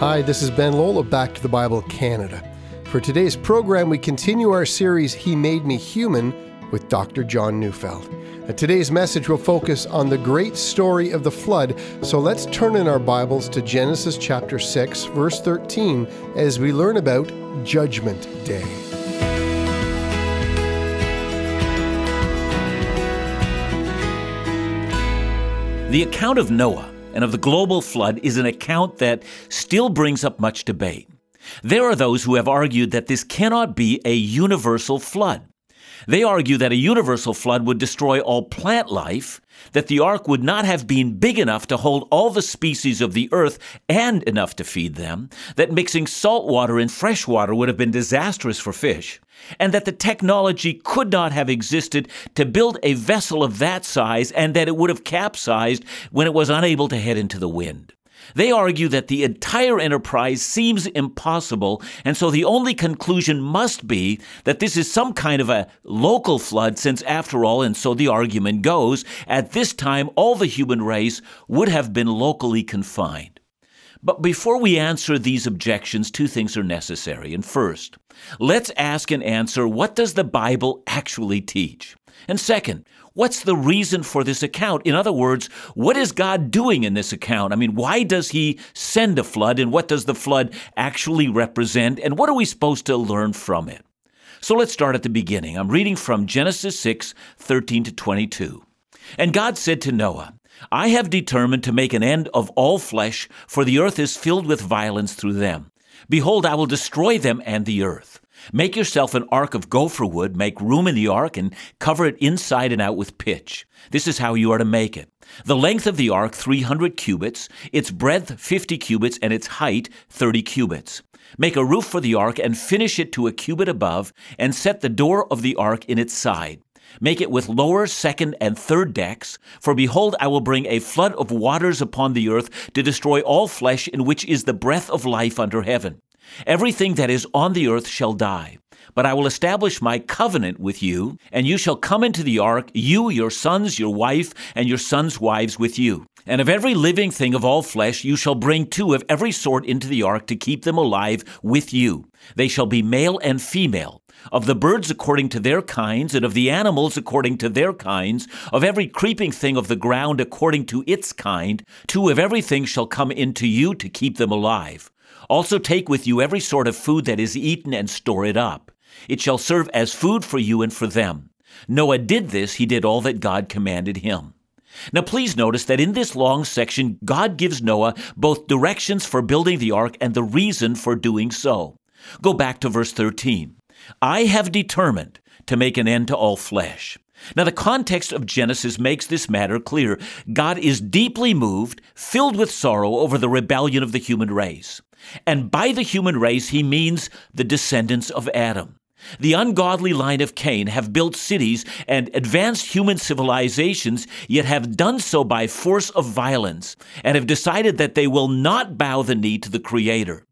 Hi, this is Ben of Back to the Bible Canada. For today's program, we continue our series, He Made Me Human, with Dr. John Neufeld. Uh, today's message will focus on the great story of the flood, so let's turn in our Bibles to Genesis chapter 6, verse 13, as we learn about Judgment Day. The account of Noah and of the global flood is an account that still brings up much debate. There are those who have argued that this cannot be a universal flood. They argue that a universal flood would destroy all plant life, that the ark would not have been big enough to hold all the species of the earth and enough to feed them, that mixing salt water and fresh water would have been disastrous for fish, and that the technology could not have existed to build a vessel of that size, and that it would have capsized when it was unable to head into the wind. They argue that the entire enterprise seems impossible, and so the only conclusion must be that this is some kind of a local flood, since, after all, and so the argument goes, at this time all the human race would have been locally confined. But before we answer these objections, two things are necessary. And first, let's ask and answer what does the Bible actually teach? And second, what's the reason for this account? In other words, what is God doing in this account? I mean, why does He send a flood, and what does the flood actually represent, and what are we supposed to learn from it? So let's start at the beginning. I'm reading from Genesis 6 13 to 22. And God said to Noah, I have determined to make an end of all flesh, for the earth is filled with violence through them. Behold, I will destroy them and the earth. Make yourself an ark of gopher wood, make room in the ark, and cover it inside and out with pitch. This is how you are to make it. The length of the ark, 300 cubits, its breadth, 50 cubits, and its height, 30 cubits. Make a roof for the ark and finish it to a cubit above, and set the door of the ark in its side. Make it with lower, second, and third decks. For behold, I will bring a flood of waters upon the earth to destroy all flesh in which is the breath of life under heaven. Everything that is on the earth shall die. But I will establish my covenant with you, and you shall come into the ark, you, your sons, your wife, and your sons' wives with you. And of every living thing of all flesh you shall bring two of every sort into the ark to keep them alive with you. They shall be male and female. Of the birds according to their kinds, and of the animals according to their kinds, of every creeping thing of the ground according to its kind, two of everything shall come into you to keep them alive. Also take with you every sort of food that is eaten and store it up. It shall serve as food for you and for them. Noah did this, he did all that God commanded him. Now, please notice that in this long section, God gives Noah both directions for building the ark and the reason for doing so. Go back to verse 13. I have determined to make an end to all flesh. Now, the context of Genesis makes this matter clear. God is deeply moved, filled with sorrow over the rebellion of the human race. And by the human race, he means the descendants of Adam. The ungodly line of Cain have built cities and advanced human civilizations, yet have done so by force of violence, and have decided that they will not bow the knee to the Creator.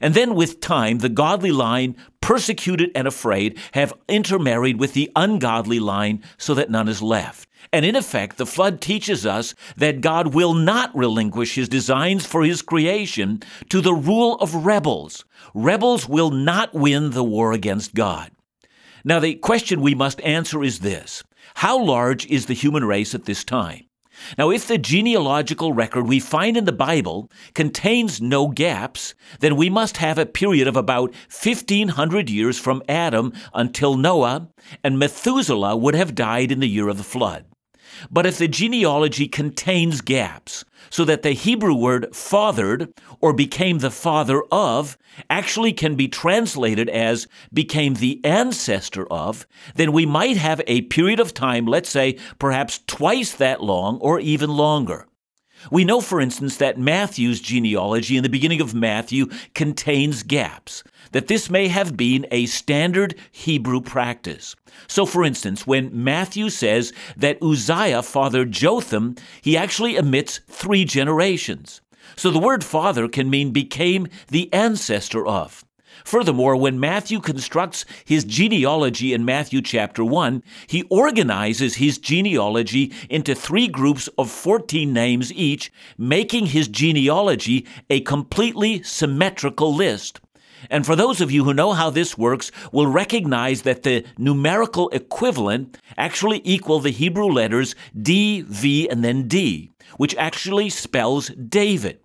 And then, with time, the godly line, persecuted and afraid, have intermarried with the ungodly line so that none is left. And in effect, the flood teaches us that God will not relinquish his designs for his creation to the rule of rebels. Rebels will not win the war against God. Now, the question we must answer is this How large is the human race at this time? Now, if the genealogical record we find in the Bible contains no gaps, then we must have a period of about 1500 years from Adam until Noah, and Methuselah would have died in the year of the flood. But if the genealogy contains gaps, so that the Hebrew word fathered or became the father of actually can be translated as became the ancestor of, then we might have a period of time, let's say perhaps twice that long or even longer. We know, for instance, that Matthew's genealogy in the beginning of Matthew contains gaps, that this may have been a standard Hebrew practice. So, for instance, when Matthew says that Uzziah fathered Jotham, he actually omits three generations. So the word father can mean became the ancestor of. Furthermore, when Matthew constructs his genealogy in Matthew chapter 1, he organizes his genealogy into three groups of 14 names each, making his genealogy a completely symmetrical list. And for those of you who know how this works, will recognize that the numerical equivalent actually equal the Hebrew letters D, V, and then D, which actually spells David.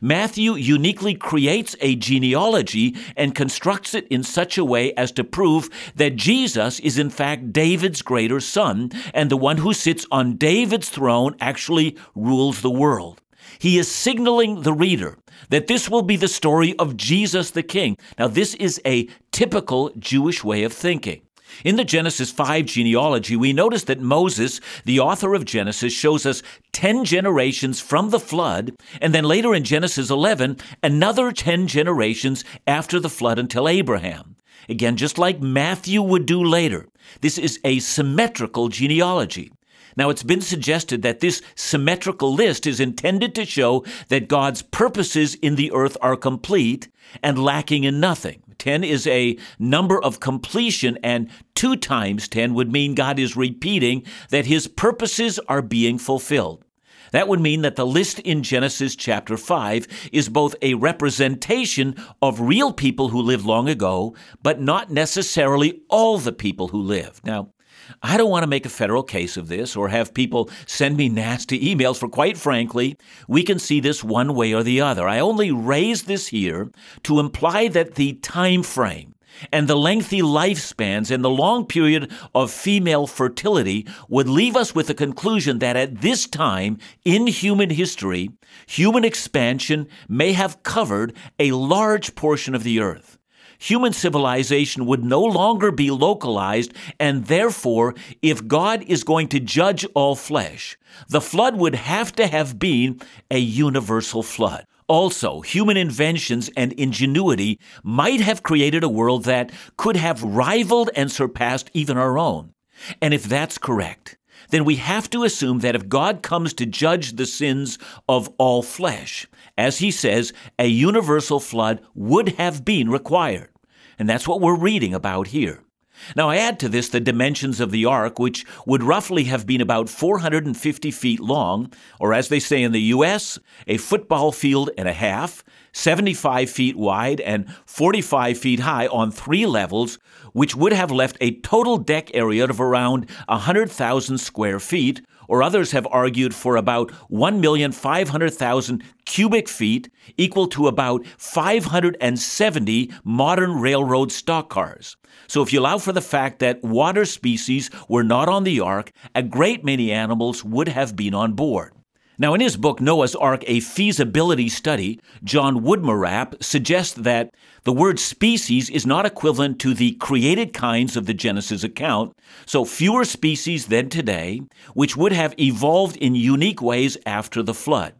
Matthew uniquely creates a genealogy and constructs it in such a way as to prove that Jesus is in fact David's greater son, and the one who sits on David's throne actually rules the world. He is signaling the reader that this will be the story of Jesus the King. Now, this is a typical Jewish way of thinking. In the Genesis 5 genealogy, we notice that Moses, the author of Genesis, shows us 10 generations from the flood, and then later in Genesis 11, another 10 generations after the flood until Abraham. Again, just like Matthew would do later, this is a symmetrical genealogy. Now, it's been suggested that this symmetrical list is intended to show that God's purposes in the earth are complete and lacking in nothing. 10 is a number of completion, and 2 times 10 would mean God is repeating that his purposes are being fulfilled. That would mean that the list in Genesis chapter 5 is both a representation of real people who lived long ago, but not necessarily all the people who lived. Now, I don't want to make a federal case of this or have people send me nasty emails, for quite frankly, we can see this one way or the other. I only raise this here to imply that the time frame and the lengthy lifespans and the long period of female fertility would leave us with the conclusion that at this time in human history, human expansion may have covered a large portion of the earth human civilization would no longer be localized, and therefore, if God is going to judge all flesh, the flood would have to have been a universal flood. Also, human inventions and ingenuity might have created a world that could have rivaled and surpassed even our own. And if that's correct, then we have to assume that if God comes to judge the sins of all flesh, as he says, a universal flood would have been required. And that's what we're reading about here. Now, I add to this the dimensions of the ark, which would roughly have been about 450 feet long, or as they say in the U.S., a football field and a half, 75 feet wide and 45 feet high on three levels, which would have left a total deck area of around 100,000 square feet, or others have argued for about 1,500,000 cubic feet, equal to about 570 modern railroad stock cars. So, if you allow for the fact that water species were not on the ark, a great many animals would have been on board. Now, in his book, Noah's Ark, a feasibility study, John Woodmorappe suggests that the word species is not equivalent to the created kinds of the Genesis account, so fewer species than today, which would have evolved in unique ways after the flood.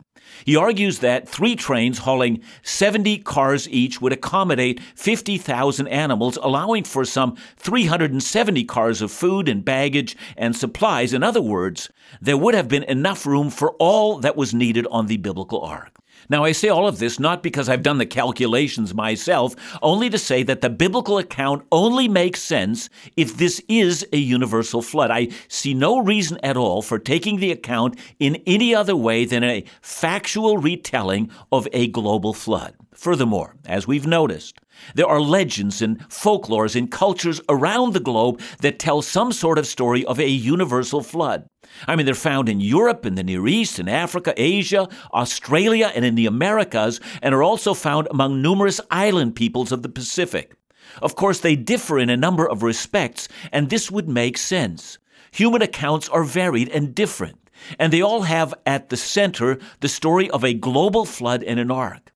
He argues that three trains hauling 70 cars each would accommodate 50,000 animals, allowing for some 370 cars of food and baggage and supplies. In other words, there would have been enough room for all that was needed on the biblical ark. Now, I say all of this not because I've done the calculations myself, only to say that the biblical account only makes sense if this is a universal flood. I see no reason at all for taking the account in any other way than a factual retelling of a global flood. Furthermore, as we've noticed, there are legends and folklores in cultures around the globe that tell some sort of story of a universal flood. I mean, they're found in Europe, in the Near East, in Africa, Asia, Australia, and in the Americas, and are also found among numerous island peoples of the Pacific. Of course, they differ in a number of respects, and this would make sense. Human accounts are varied and different, and they all have at the center the story of a global flood and an ark.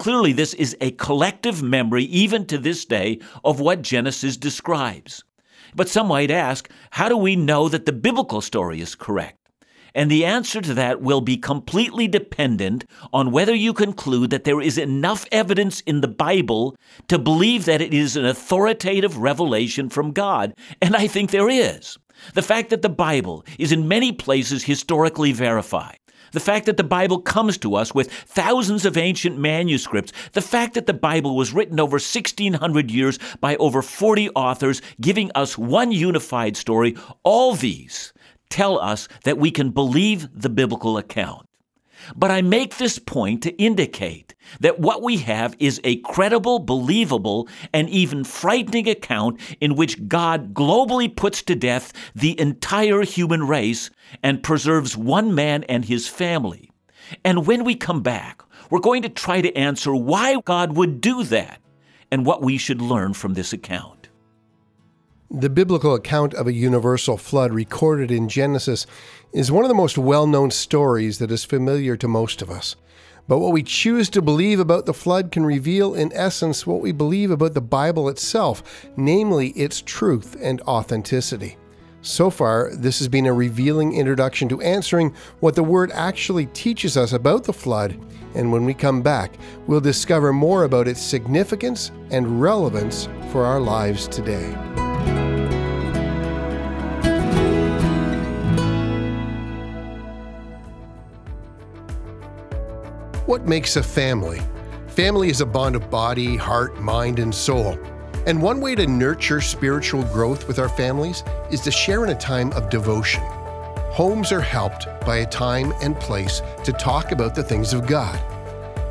Clearly, this is a collective memory, even to this day, of what Genesis describes. But some might ask, how do we know that the biblical story is correct? And the answer to that will be completely dependent on whether you conclude that there is enough evidence in the Bible to believe that it is an authoritative revelation from God. And I think there is. The fact that the Bible is in many places historically verified, The fact that the Bible comes to us with thousands of ancient manuscripts, the fact that the Bible was written over 1600 years by over 40 authors, giving us one unified story, all these tell us that we can believe the biblical account. But I make this point to indicate that what we have is a credible, believable, and even frightening account in which God globally puts to death the entire human race and preserves one man and his family. And when we come back, we're going to try to answer why God would do that and what we should learn from this account. The biblical account of a universal flood recorded in Genesis is one of the most well known stories that is familiar to most of us. But what we choose to believe about the flood can reveal, in essence, what we believe about the Bible itself, namely its truth and authenticity. So far, this has been a revealing introduction to answering what the Word actually teaches us about the flood, and when we come back, we'll discover more about its significance and relevance for our lives today. What makes a family? Family is a bond of body, heart, mind, and soul. And one way to nurture spiritual growth with our families is to share in a time of devotion. Homes are helped by a time and place to talk about the things of God.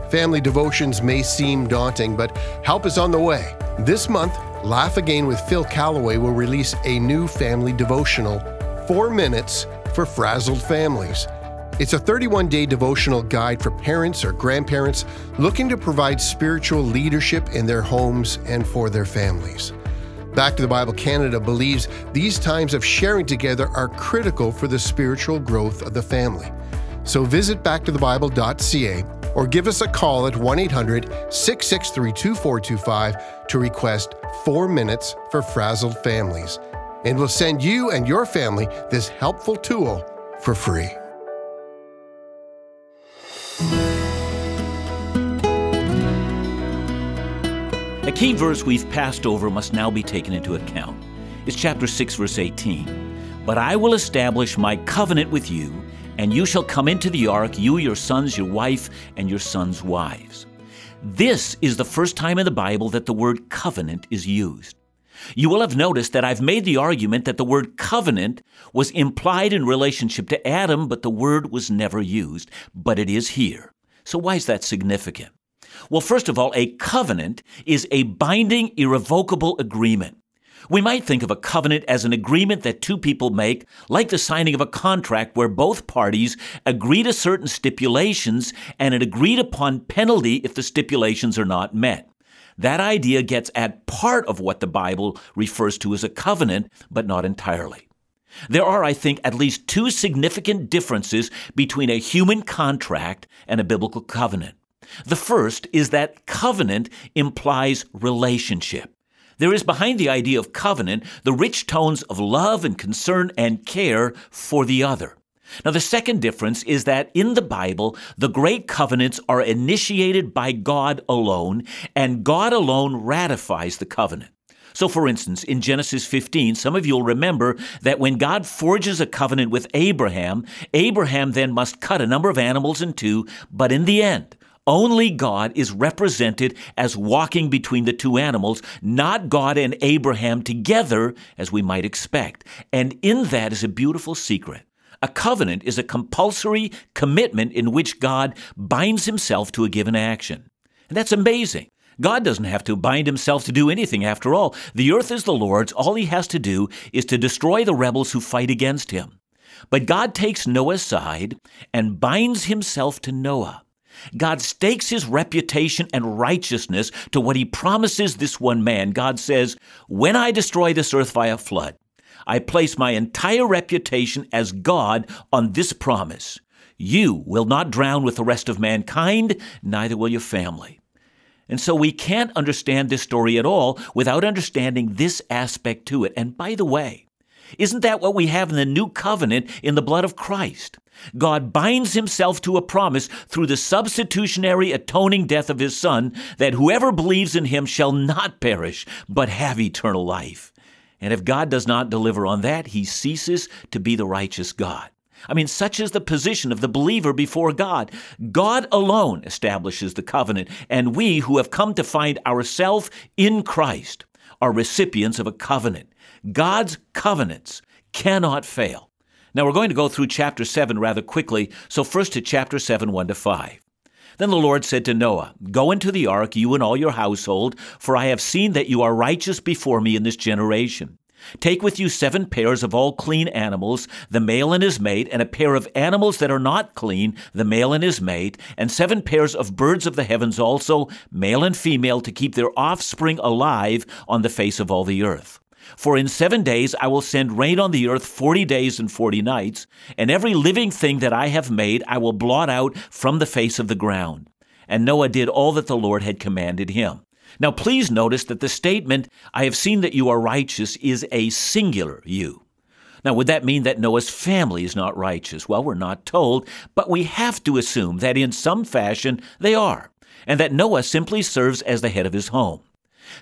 Family devotions may seem daunting, but help is on the way. This month, Laugh Again with Phil Callaway will release a new family devotional, Four Minutes for Frazzled Families. It's a 31 day devotional guide for parents or grandparents looking to provide spiritual leadership in their homes and for their families. Back to the Bible Canada believes these times of sharing together are critical for the spiritual growth of the family. So visit backtothebible.ca or give us a call at 1 800 663 2425 to request four minutes for frazzled families. And we'll send you and your family this helpful tool for free. A key verse we've passed over must now be taken into account. It's chapter 6, verse 18. But I will establish my covenant with you, and you shall come into the ark, you, your sons, your wife, and your sons' wives. This is the first time in the Bible that the word covenant is used. You will have noticed that I've made the argument that the word covenant was implied in relationship to Adam, but the word was never used, but it is here. So why is that significant? Well, first of all, a covenant is a binding, irrevocable agreement. We might think of a covenant as an agreement that two people make, like the signing of a contract where both parties agree to certain stipulations and an agreed upon penalty if the stipulations are not met. That idea gets at part of what the Bible refers to as a covenant, but not entirely. There are, I think, at least two significant differences between a human contract and a biblical covenant. The first is that covenant implies relationship. There is behind the idea of covenant the rich tones of love and concern and care for the other. Now, the second difference is that in the Bible, the great covenants are initiated by God alone, and God alone ratifies the covenant. So, for instance, in Genesis 15, some of you will remember that when God forges a covenant with Abraham, Abraham then must cut a number of animals in two, but in the end, only God is represented as walking between the two animals, not God and Abraham together, as we might expect. And in that is a beautiful secret. A covenant is a compulsory commitment in which God binds himself to a given action. And that's amazing. God doesn't have to bind himself to do anything after all. The earth is the Lord's. All he has to do is to destroy the rebels who fight against him. But God takes Noah's side and binds himself to Noah. God stakes his reputation and righteousness to what he promises this one man. God says, When I destroy this earth by a flood, I place my entire reputation as God on this promise. You will not drown with the rest of mankind, neither will your family. And so we can't understand this story at all without understanding this aspect to it. And by the way, isn't that what we have in the new covenant in the blood of Christ? God binds himself to a promise through the substitutionary atoning death of his Son that whoever believes in him shall not perish, but have eternal life. And if God does not deliver on that, he ceases to be the righteous God. I mean, such is the position of the believer before God. God alone establishes the covenant, and we who have come to find ourselves in Christ are recipients of a covenant. God's covenants cannot fail. Now we're going to go through chapter 7 rather quickly, so first to chapter 7, 1 to 5. Then the Lord said to Noah, Go into the ark, you and all your household, for I have seen that you are righteous before me in this generation. Take with you seven pairs of all clean animals, the male and his mate, and a pair of animals that are not clean, the male and his mate, and seven pairs of birds of the heavens also, male and female, to keep their offspring alive on the face of all the earth. For in seven days I will send rain on the earth forty days and forty nights, and every living thing that I have made I will blot out from the face of the ground. And Noah did all that the Lord had commanded him. Now, please notice that the statement, I have seen that you are righteous, is a singular you. Now, would that mean that Noah's family is not righteous? Well, we're not told, but we have to assume that in some fashion they are, and that Noah simply serves as the head of his home.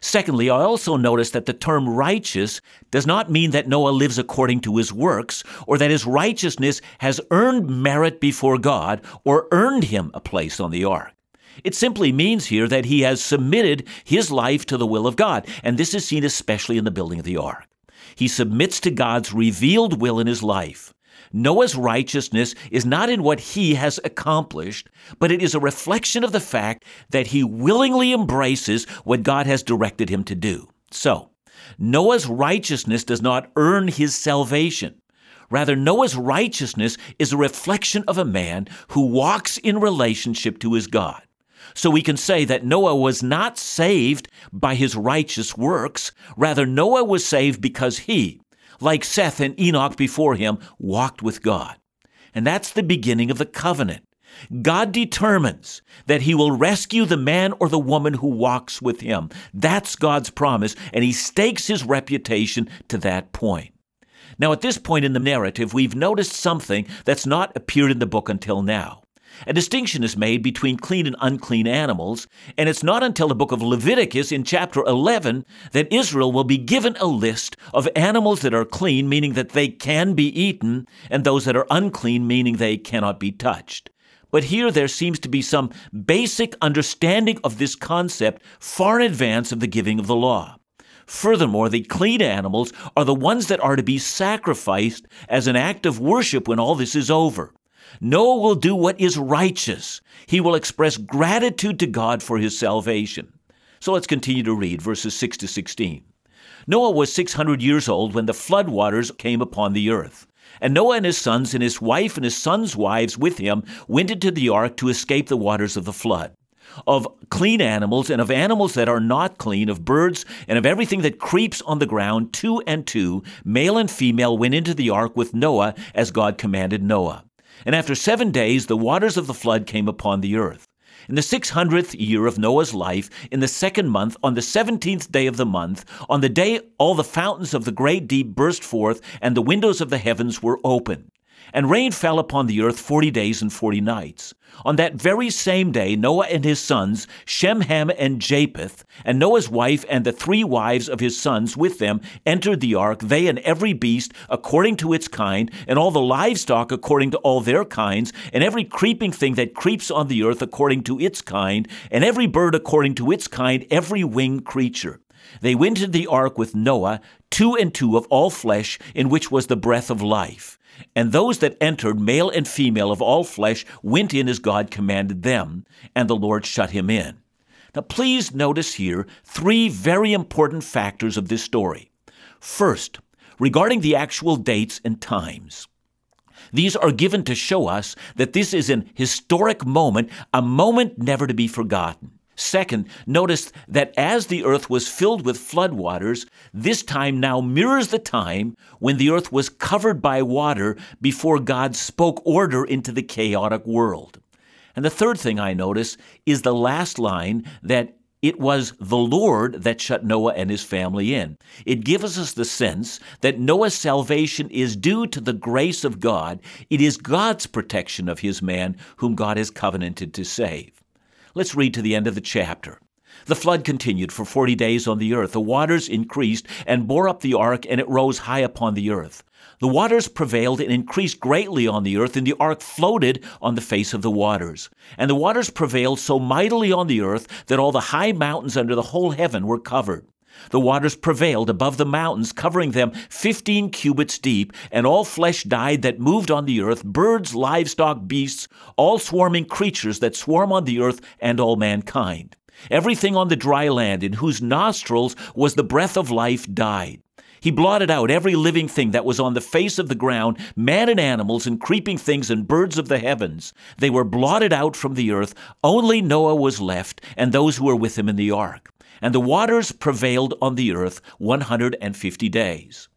Secondly, I also notice that the term righteous does not mean that Noah lives according to his works, or that his righteousness has earned merit before God, or earned him a place on the ark. It simply means here that he has submitted his life to the will of God, and this is seen especially in the building of the ark. He submits to God's revealed will in his life. Noah's righteousness is not in what he has accomplished, but it is a reflection of the fact that he willingly embraces what God has directed him to do. So, Noah's righteousness does not earn his salvation. Rather, Noah's righteousness is a reflection of a man who walks in relationship to his God. So we can say that Noah was not saved by his righteous works. Rather, Noah was saved because he, like Seth and Enoch before him, walked with God. And that's the beginning of the covenant. God determines that he will rescue the man or the woman who walks with him. That's God's promise, and he stakes his reputation to that point. Now, at this point in the narrative, we've noticed something that's not appeared in the book until now. A distinction is made between clean and unclean animals, and it's not until the book of Leviticus in chapter 11 that Israel will be given a list of animals that are clean, meaning that they can be eaten, and those that are unclean, meaning they cannot be touched. But here there seems to be some basic understanding of this concept far in advance of the giving of the law. Furthermore, the clean animals are the ones that are to be sacrificed as an act of worship when all this is over. Noah will do what is righteous. He will express gratitude to God for his salvation. So let's continue to read verses 6 to 16. Noah was 600 years old when the flood waters came upon the earth. And Noah and his sons and his wife and his sons' wives with him went into the ark to escape the waters of the flood. Of clean animals and of animals that are not clean, of birds and of everything that creeps on the ground, two and two, male and female, went into the ark with Noah as God commanded Noah. And after seven days, the waters of the flood came upon the earth. In the six hundredth year of Noah's life, in the second month, on the seventeenth day of the month, on the day all the fountains of the great deep burst forth, and the windows of the heavens were opened. And rain fell upon the earth forty days and forty nights. On that very same day, Noah and his sons, Shem, Ham, and Japheth, and Noah's wife and the three wives of his sons with them entered the ark, they and every beast according to its kind, and all the livestock according to all their kinds, and every creeping thing that creeps on the earth according to its kind, and every bird according to its kind, every winged creature. They went into the ark with Noah, two and two of all flesh, in which was the breath of life. And those that entered, male and female of all flesh, went in as God commanded them, and the Lord shut him in. Now, please notice here three very important factors of this story. First, regarding the actual dates and times. These are given to show us that this is an historic moment, a moment never to be forgotten. Second, notice that as the earth was filled with floodwaters, this time now mirrors the time when the earth was covered by water before God spoke order into the chaotic world. And the third thing I notice is the last line that it was the Lord that shut Noah and his family in. It gives us the sense that Noah's salvation is due to the grace of God. It is God's protection of his man whom God has covenanted to save. Let's read to the end of the chapter. The flood continued for forty days on the earth. The waters increased and bore up the ark, and it rose high upon the earth. The waters prevailed and increased greatly on the earth, and the ark floated on the face of the waters. And the waters prevailed so mightily on the earth that all the high mountains under the whole heaven were covered. The waters prevailed above the mountains, covering them fifteen cubits deep, and all flesh died that moved on the earth birds, livestock, beasts, all swarming creatures that swarm on the earth, and all mankind. Everything on the dry land in whose nostrils was the breath of life died. He blotted out every living thing that was on the face of the ground, man and animals and creeping things and birds of the heavens. They were blotted out from the earth. Only Noah was left, and those who were with him in the ark. And the waters prevailed on the earth 150 days.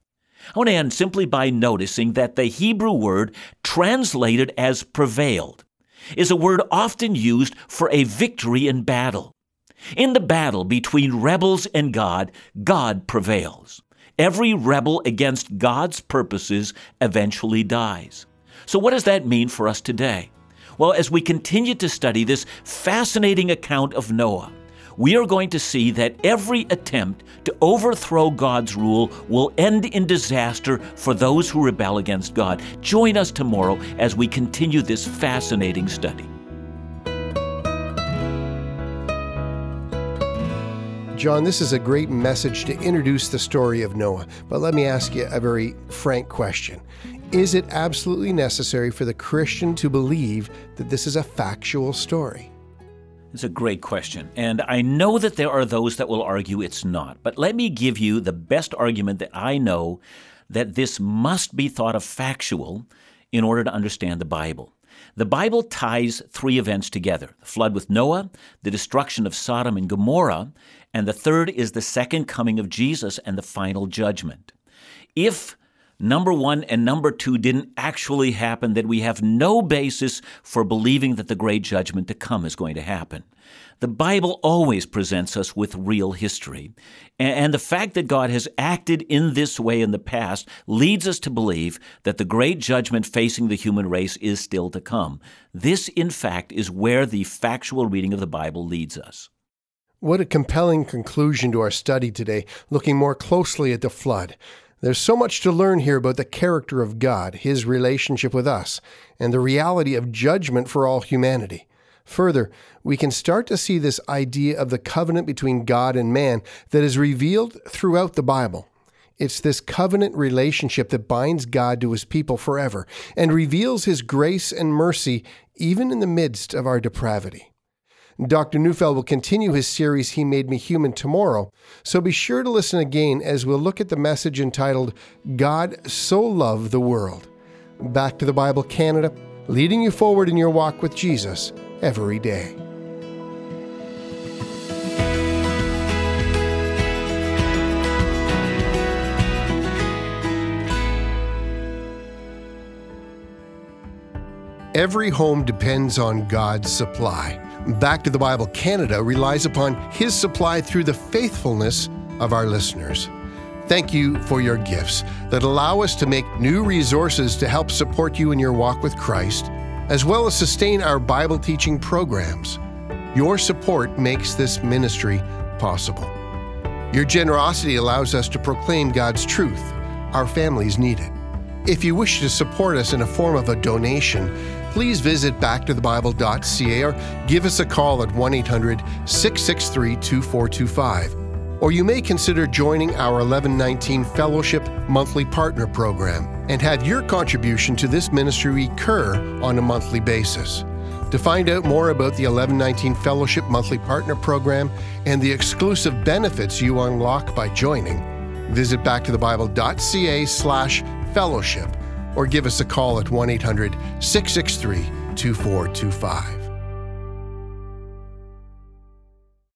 I want to end simply by noticing that the Hebrew word translated as prevailed is a word often used for a victory in battle. In the battle between rebels and God, God prevails. Every rebel against God's purposes eventually dies. So, what does that mean for us today? Well, as we continue to study this fascinating account of Noah, we are going to see that every attempt to overthrow God's rule will end in disaster for those who rebel against God. Join us tomorrow as we continue this fascinating study. John, this is a great message to introduce the story of Noah, but let me ask you a very frank question. Is it absolutely necessary for the Christian to believe that this is a factual story? It's a great question. And I know that there are those that will argue it's not. But let me give you the best argument that I know that this must be thought of factual in order to understand the Bible. The Bible ties three events together the flood with Noah, the destruction of Sodom and Gomorrah, and the third is the second coming of Jesus and the final judgment. If number one and number two didn't actually happen, then we have no basis for believing that the great judgment to come is going to happen. The Bible always presents us with real history. And the fact that God has acted in this way in the past leads us to believe that the great judgment facing the human race is still to come. This, in fact, is where the factual reading of the Bible leads us. What a compelling conclusion to our study today, looking more closely at the flood. There's so much to learn here about the character of God, His relationship with us, and the reality of judgment for all humanity. Further, we can start to see this idea of the covenant between God and man that is revealed throughout the Bible. It's this covenant relationship that binds God to his people forever and reveals his grace and mercy even in the midst of our depravity. Dr. Neufeld will continue his series, He Made Me Human, tomorrow, so be sure to listen again as we'll look at the message entitled, God So Loved the World. Back to the Bible Canada, leading you forward in your walk with Jesus every day. Every home depends on God's supply. Back to the Bible Canada relies upon His supply through the faithfulness of our listeners. Thank you for your gifts that allow us to make new resources to help support you in your walk with Christ as well as sustain our Bible teaching programs. Your support makes this ministry possible. Your generosity allows us to proclaim God's truth. Our families need it. If you wish to support us in a form of a donation, please visit backtothebible.ca or give us a call at 1 800 663 2425 or you may consider joining our 1119 Fellowship Monthly Partner Program and have your contribution to this ministry recur on a monthly basis. To find out more about the 1119 Fellowship Monthly Partner Program and the exclusive benefits you unlock by joining, visit backtothebible.ca slash fellowship or give us a call at 1 800 663 2425.